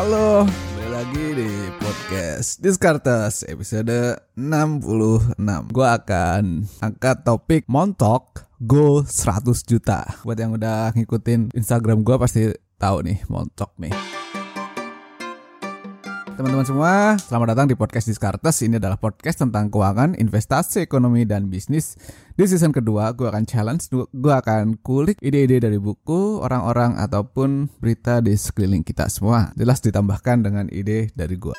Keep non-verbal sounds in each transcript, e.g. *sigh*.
Halo, kembali lagi di podcast Diskartes episode 66 Gue akan angkat topik montok go 100 juta. Buat yang udah ngikutin Instagram gue pasti tahu nih montok nih Teman-teman semua, selamat datang di podcast Diskartes. Ini adalah podcast tentang keuangan, investasi, ekonomi, dan bisnis. Di season kedua, gue akan challenge, gue akan kulik ide-ide dari buku, orang-orang, ataupun berita di sekeliling kita semua. Jelas ditambahkan dengan ide dari gue.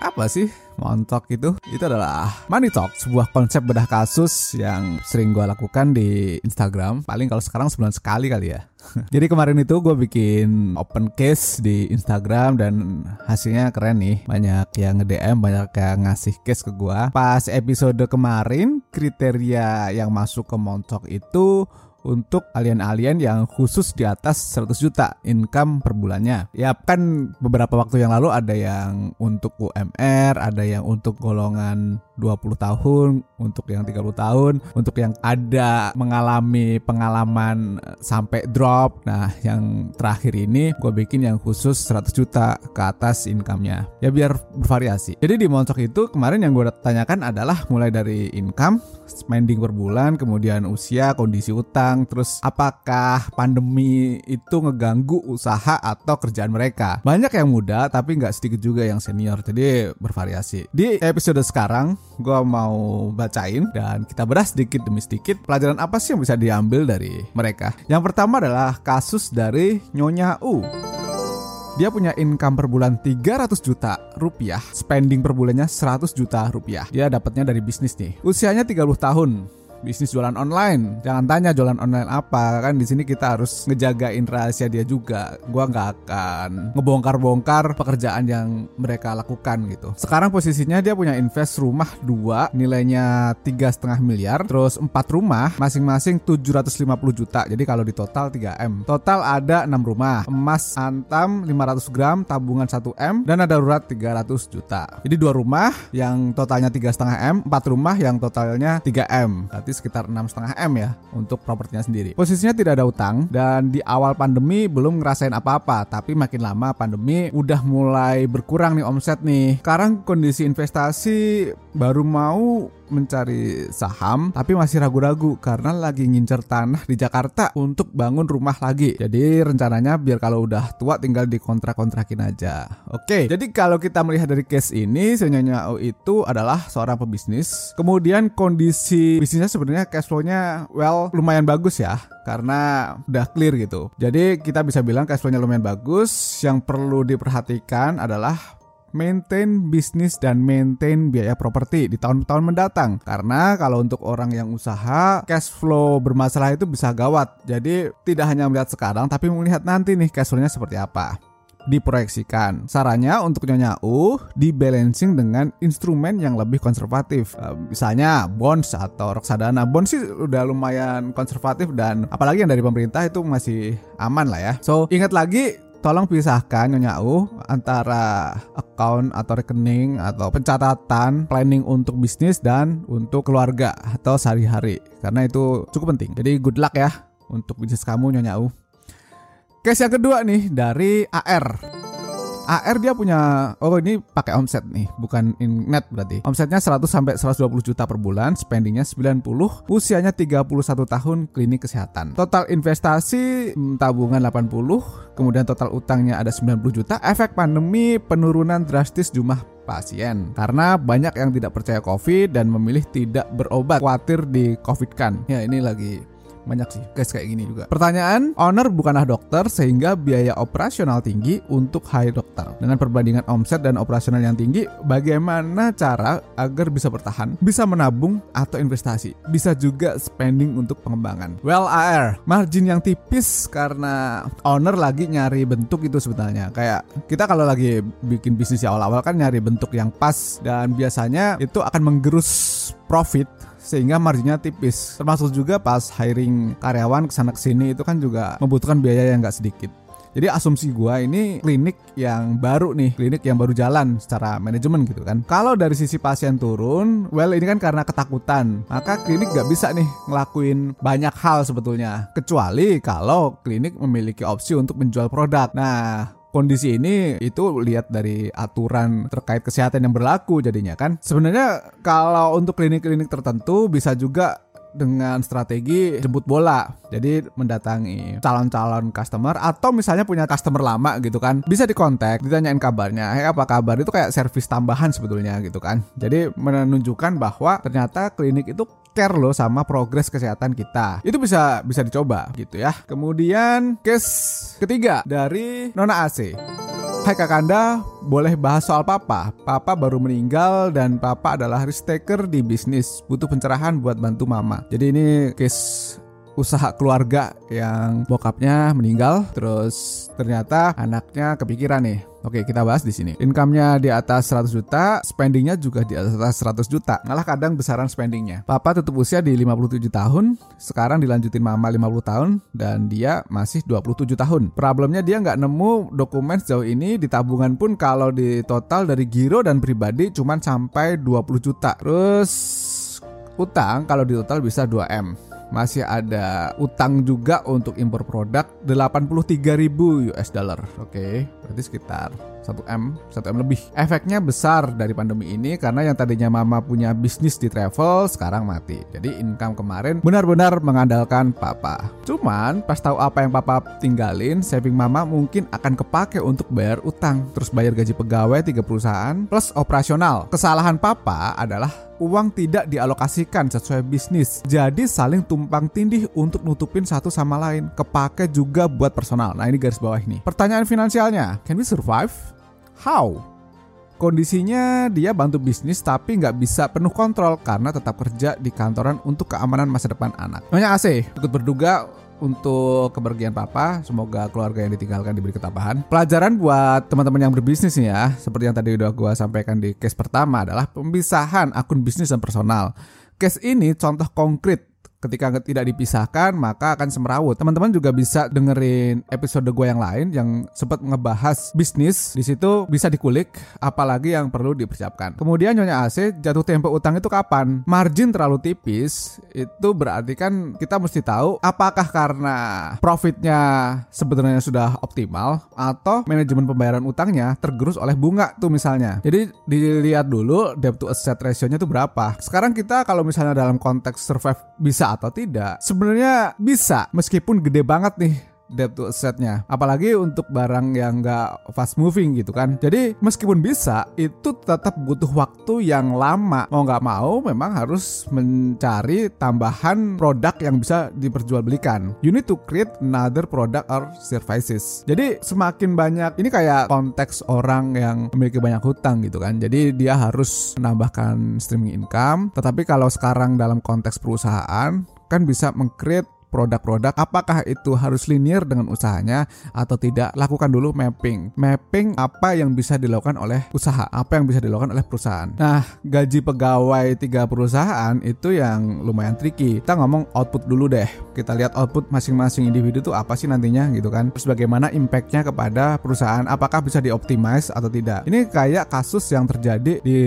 Apa sih montok itu? Itu adalah money talk, sebuah konsep bedah kasus yang sering gue lakukan di Instagram. Paling kalau sekarang sebulan sekali kali ya. *laughs* Jadi kemarin itu gue bikin open case di Instagram dan hasilnya keren nih. Banyak yang nge-DM, banyak yang ngasih case ke gue. Pas episode kemarin, kriteria yang masuk ke montok itu untuk alien-alien yang khusus di atas 100 juta income per bulannya. Ya kan beberapa waktu yang lalu ada yang untuk UMR, ada yang untuk golongan 20 tahun, untuk yang 30 tahun, untuk yang ada mengalami pengalaman sampai drop. Nah, yang terakhir ini gue bikin yang khusus 100 juta ke atas income-nya. Ya biar bervariasi. Jadi di Moncok itu kemarin yang gue tanyakan adalah mulai dari income, spending per bulan, kemudian usia, kondisi utang, terus apakah pandemi itu ngeganggu usaha atau kerjaan mereka. Banyak yang muda tapi nggak sedikit juga yang senior, jadi bervariasi. Di episode sekarang gue mau bacain dan kita beras sedikit demi sedikit pelajaran apa sih yang bisa diambil dari mereka. Yang pertama adalah kasus dari Nyonya U. Dia punya income per bulan 300 juta rupiah, spending per bulannya 100 juta rupiah. Dia dapatnya dari bisnis nih. Usianya 30 tahun, bisnis jualan online. Jangan tanya jualan online apa, kan di sini kita harus ngejagain rahasia dia juga. Gua nggak akan ngebongkar-bongkar pekerjaan yang mereka lakukan gitu. Sekarang posisinya dia punya invest rumah dua, nilainya tiga setengah miliar, terus empat rumah, masing-masing 750 juta. Jadi kalau di total 3 m. Total ada enam rumah, emas antam 500 gram, tabungan 1 m, dan ada darurat 300 juta. Jadi dua rumah yang totalnya tiga setengah m, empat rumah yang totalnya 3 m. Berarti berarti sekitar 6,5 M ya untuk propertinya sendiri. Posisinya tidak ada utang dan di awal pandemi belum ngerasain apa-apa, tapi makin lama pandemi udah mulai berkurang nih omset nih. Sekarang kondisi investasi baru mau mencari saham tapi masih ragu-ragu karena lagi ngincer tanah di Jakarta untuk bangun rumah lagi. Jadi rencananya biar kalau udah tua tinggal dikontrak-kontrakin aja. Oke, jadi kalau kita melihat dari case ini, Senyonya O itu adalah seorang pebisnis. Kemudian kondisi bisnisnya sebenarnya cash flow-nya well lumayan bagus ya karena udah clear gitu. Jadi kita bisa bilang cash flow-nya lumayan bagus. Yang perlu diperhatikan adalah maintain bisnis dan maintain biaya properti di tahun-tahun mendatang. Karena kalau untuk orang yang usaha, cash flow bermasalah itu bisa gawat. Jadi tidak hanya melihat sekarang, tapi melihat nanti nih cash flow-nya seperti apa diproyeksikan. Sarannya untuk Nyonya U dibalancing dengan instrumen yang lebih konservatif. misalnya bonds atau reksadana. Bonds sih udah lumayan konservatif dan apalagi yang dari pemerintah itu masih aman lah ya. So ingat lagi tolong pisahkan Nyonya U antara account atau rekening atau pencatatan planning untuk bisnis dan untuk keluarga atau sehari-hari karena itu cukup penting. Jadi good luck ya untuk bisnis kamu Nyonya U. Case yang kedua nih dari AR. AR dia punya oh ini pakai omset nih, bukan in net berarti. Omsetnya 100 sampai 120 juta per bulan, spendingnya 90, usianya 31 tahun, klinik kesehatan. Total investasi hmm, tabungan 80, kemudian total utangnya ada 90 juta. Efek pandemi penurunan drastis jumlah pasien karena banyak yang tidak percaya COVID dan memilih tidak berobat khawatir di COVID kan. Ya ini lagi banyak sih guys kayak gini juga. Pertanyaan, owner bukanlah dokter sehingga biaya operasional tinggi untuk hire dokter. Dengan perbandingan omset dan operasional yang tinggi, bagaimana cara agar bisa bertahan, bisa menabung atau investasi, bisa juga spending untuk pengembangan. Well AR, margin yang tipis karena owner lagi nyari bentuk itu sebetulnya. Kayak kita kalau lagi bikin bisnis awal-awal kan nyari bentuk yang pas dan biasanya itu akan menggerus profit sehingga marginnya tipis. Termasuk juga pas hiring karyawan ke sana ke sini itu kan juga membutuhkan biaya yang nggak sedikit. Jadi asumsi gua ini klinik yang baru nih, klinik yang baru jalan secara manajemen gitu kan. Kalau dari sisi pasien turun, well ini kan karena ketakutan. Maka klinik gak bisa nih ngelakuin banyak hal sebetulnya. Kecuali kalau klinik memiliki opsi untuk menjual produk. Nah, kondisi ini itu lihat dari aturan terkait kesehatan yang berlaku jadinya kan. Sebenarnya kalau untuk klinik-klinik tertentu bisa juga dengan strategi jemput bola. Jadi mendatangi calon-calon customer atau misalnya punya customer lama gitu kan. Bisa dikontak, ditanyain kabarnya. Hey, apa kabar? Itu kayak servis tambahan sebetulnya gitu kan. Jadi menunjukkan bahwa ternyata klinik itu care loh sama progres kesehatan kita. Itu bisa bisa dicoba gitu ya. Kemudian case ketiga dari Nona AC. Hai Kakanda, boleh bahas soal papa? Papa baru meninggal dan papa adalah risk taker di bisnis. Butuh pencerahan buat bantu mama. Jadi ini case usaha keluarga yang bokapnya meninggal terus ternyata anaknya kepikiran nih Oke, kita bahas di sini. Income-nya di atas 100 juta, spendingnya juga di atas 100 juta. Malah kadang besaran spendingnya. Papa tutup usia di 57 tahun, sekarang dilanjutin mama 50 tahun, dan dia masih 27 tahun. Problemnya dia nggak nemu dokumen sejauh ini di tabungan pun kalau di total dari giro dan pribadi cuman sampai 20 juta. Terus utang kalau di total bisa 2M masih ada utang juga untuk impor produk 83.000 US dollar. Oke, okay, berarti sekitar 1M, 1M lebih. Efeknya besar dari pandemi ini karena yang tadinya mama punya bisnis di travel sekarang mati. Jadi income kemarin benar-benar mengandalkan papa. Cuman pas tahu apa yang papa tinggalin, saving mama mungkin akan kepake untuk bayar utang, terus bayar gaji pegawai tiga perusahaan plus operasional. Kesalahan papa adalah uang tidak dialokasikan sesuai bisnis. Jadi saling tumpang tindih untuk nutupin satu sama lain. Kepake juga buat personal. Nah ini garis bawah ini. Pertanyaan finansialnya, can we survive? How? Kondisinya dia bantu bisnis tapi nggak bisa penuh kontrol karena tetap kerja di kantoran untuk keamanan masa depan anak. Nanya AC, ikut berduga untuk kepergian papa. Semoga keluarga yang ditinggalkan diberi ketabahan. Pelajaran buat teman-teman yang berbisnis ya, seperti yang tadi udah gue sampaikan di case pertama adalah pemisahan akun bisnis dan personal. Case ini contoh konkret ketika tidak dipisahkan maka akan semrawut. Teman-teman juga bisa dengerin episode gue yang lain yang sempat ngebahas bisnis. Di situ bisa dikulik apalagi yang perlu dipersiapkan. Kemudian Nyonya AC jatuh tempo utang itu kapan? Margin terlalu tipis itu berarti kan kita mesti tahu apakah karena profitnya sebenarnya sudah optimal atau manajemen pembayaran utangnya tergerus oleh bunga tuh misalnya. Jadi dilihat dulu debt to asset ratio-nya itu berapa. Sekarang kita kalau misalnya dalam konteks survive bisa atau tidak? Sebenarnya bisa, meskipun gede banget nih debt to assetnya apalagi untuk barang yang nggak fast moving gitu kan. Jadi meskipun bisa itu tetap butuh waktu yang lama. Mau nggak mau memang harus mencari tambahan produk yang bisa diperjualbelikan. You need to create another product or services. Jadi semakin banyak ini kayak konteks orang yang memiliki banyak hutang gitu kan. Jadi dia harus menambahkan streaming income. Tetapi kalau sekarang dalam konteks perusahaan kan bisa mengcreate produk-produk apakah itu harus linear dengan usahanya atau tidak? Lakukan dulu mapping. Mapping apa yang bisa dilakukan oleh usaha? Apa yang bisa dilakukan oleh perusahaan? Nah gaji pegawai tiga perusahaan itu yang lumayan tricky. Kita ngomong output dulu deh. Kita lihat output masing-masing individu itu apa sih nantinya gitu kan? Terus bagaimana impactnya kepada perusahaan? Apakah bisa dioptimize atau tidak? Ini kayak kasus yang terjadi di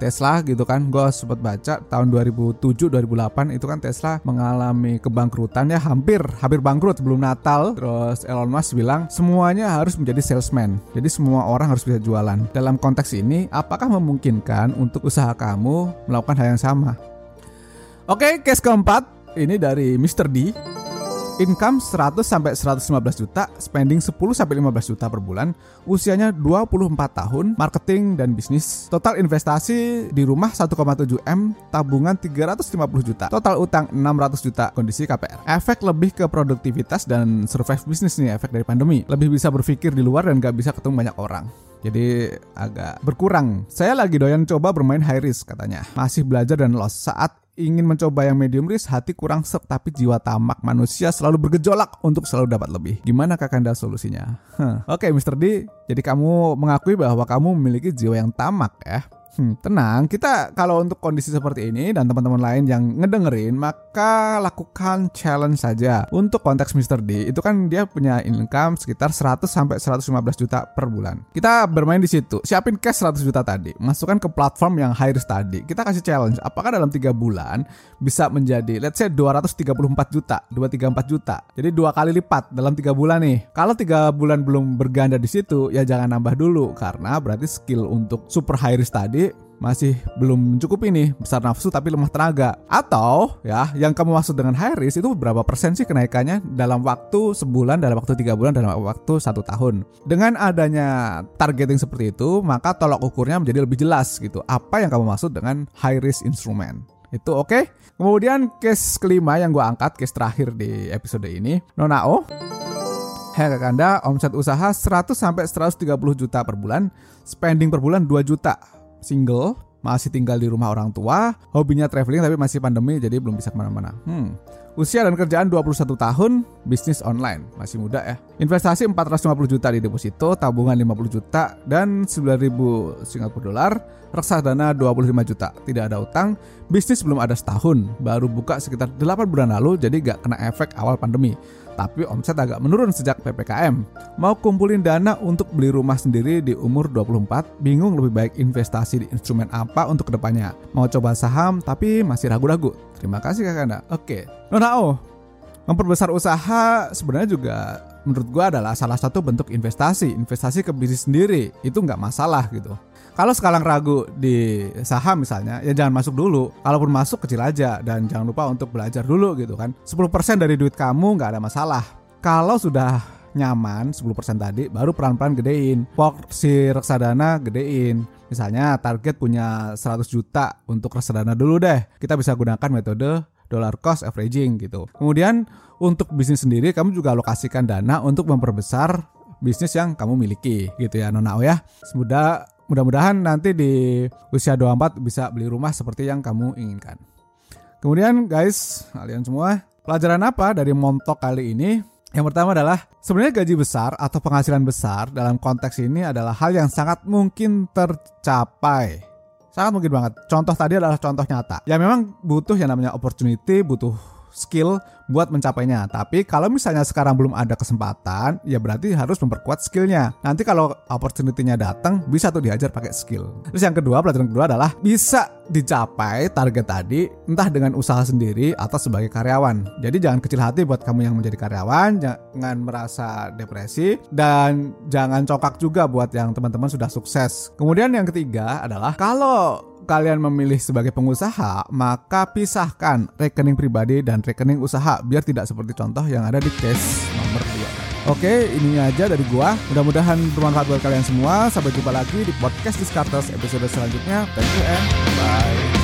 Tesla gitu kan? Gue sempat baca tahun 2007 2008 itu kan Tesla mengalami kebangkrutan perusahaannya hampir hampir bangkrut sebelum Natal. Terus Elon Musk bilang semuanya harus menjadi salesman. Jadi semua orang harus bisa jualan. Dalam konteks ini, apakah memungkinkan untuk usaha kamu melakukan hal yang sama? Oke, case keempat ini dari Mr. D income 100 sampai 115 juta, spending 10 sampai 15 juta per bulan, usianya 24 tahun, marketing dan bisnis. Total investasi di rumah 1,7 M, tabungan 350 juta, total utang 600 juta, kondisi KPR. Efek lebih ke produktivitas dan survive bisnis nih efek dari pandemi. Lebih bisa berpikir di luar dan gak bisa ketemu banyak orang. Jadi agak berkurang. Saya lagi doyan coba bermain high risk katanya. Masih belajar dan loss saat ingin mencoba yang medium risk, hati kurang serp tapi jiwa tamak manusia selalu bergejolak untuk selalu dapat lebih. Gimana Kakanda solusinya? Huh. Oke, okay, Mr. D, jadi kamu mengakui bahwa kamu memiliki jiwa yang tamak ya. Hmm, tenang, kita kalau untuk kondisi seperti ini dan teman-teman lain yang ngedengerin, maka lakukan challenge saja. Untuk konteks Mr. D, itu kan dia punya income sekitar 100 sampai 115 juta per bulan. Kita bermain di situ, siapin cash 100 juta tadi, masukkan ke platform yang high risk tadi. Kita kasih challenge, apakah dalam 3 bulan bisa menjadi let's say 234 juta, 234 juta. Jadi dua kali lipat dalam 3 bulan nih. Kalau 3 bulan belum berganda di situ, ya jangan nambah dulu karena berarti skill untuk super high risk tadi masih belum cukup ini besar nafsu tapi lemah tenaga. Atau ya yang kamu maksud dengan high risk itu berapa persen sih kenaikannya dalam waktu sebulan dalam waktu tiga bulan dalam waktu satu tahun? Dengan adanya targeting seperti itu maka tolok ukurnya menjadi lebih jelas gitu. Apa yang kamu maksud dengan high risk instrument? Itu oke? Okay? kemudian case kelima yang gue angkat case terakhir di episode ini. Nonao kakak Anda, omset usaha 100 sampai 130 juta per bulan, spending per bulan 2 juta single, masih tinggal di rumah orang tua, hobinya traveling tapi masih pandemi jadi belum bisa ke mana-mana. Hmm. Usia dan kerjaan 21 tahun, bisnis online, masih muda ya. Investasi 450 juta di deposito, tabungan 50 juta, dan 9000 Singapura dolar, reksadana 25 juta. Tidak ada utang, bisnis belum ada setahun, baru buka sekitar 8 bulan lalu jadi gak kena efek awal pandemi tapi omset agak menurun sejak PPKM. Mau kumpulin dana untuk beli rumah sendiri di umur 24, bingung lebih baik investasi di instrumen apa untuk ke depannya. Mau coba saham tapi masih ragu-ragu. Terima kasih kakak anda. Oke, Nona oh, memperbesar usaha sebenarnya juga menurut gua adalah salah satu bentuk investasi. Investasi ke bisnis sendiri itu nggak masalah gitu. Kalau sekarang ragu di saham misalnya, ya jangan masuk dulu. Kalaupun masuk kecil aja dan jangan lupa untuk belajar dulu gitu kan. 10% dari duit kamu nggak ada masalah. Kalau sudah nyaman 10% tadi baru pelan-pelan gedein. Porsi reksadana gedein. Misalnya target punya 100 juta untuk reksadana dulu deh. Kita bisa gunakan metode dollar cost averaging gitu. Kemudian untuk bisnis sendiri kamu juga alokasikan dana untuk memperbesar bisnis yang kamu miliki gitu ya Nonao ya. Semoga mudah-mudahan nanti di usia 24 bisa beli rumah seperti yang kamu inginkan. Kemudian guys, kalian semua, pelajaran apa dari montok kali ini? Yang pertama adalah sebenarnya gaji besar atau penghasilan besar dalam konteks ini adalah hal yang sangat mungkin tercapai. Sangat mungkin banget. Contoh tadi adalah contoh nyata. Ya memang butuh yang namanya opportunity, butuh skill buat mencapainya. Tapi kalau misalnya sekarang belum ada kesempatan, ya berarti harus memperkuat skillnya. Nanti kalau opportunity-nya datang, bisa tuh diajar pakai skill. Terus yang kedua, pelajaran kedua adalah bisa dicapai target tadi entah dengan usaha sendiri atau sebagai karyawan. Jadi jangan kecil hati buat kamu yang menjadi karyawan, jangan merasa depresi dan jangan cokak juga buat yang teman-teman sudah sukses. Kemudian yang ketiga adalah kalau kalian memilih sebagai pengusaha, maka pisahkan rekening pribadi dan rekening usaha biar tidak seperti contoh yang ada di case nomor 2. Oke, ini aja dari gua. Mudah-mudahan bermanfaat buat kalian semua. Sampai jumpa lagi di podcast Discartes episode selanjutnya. Thank you and bye.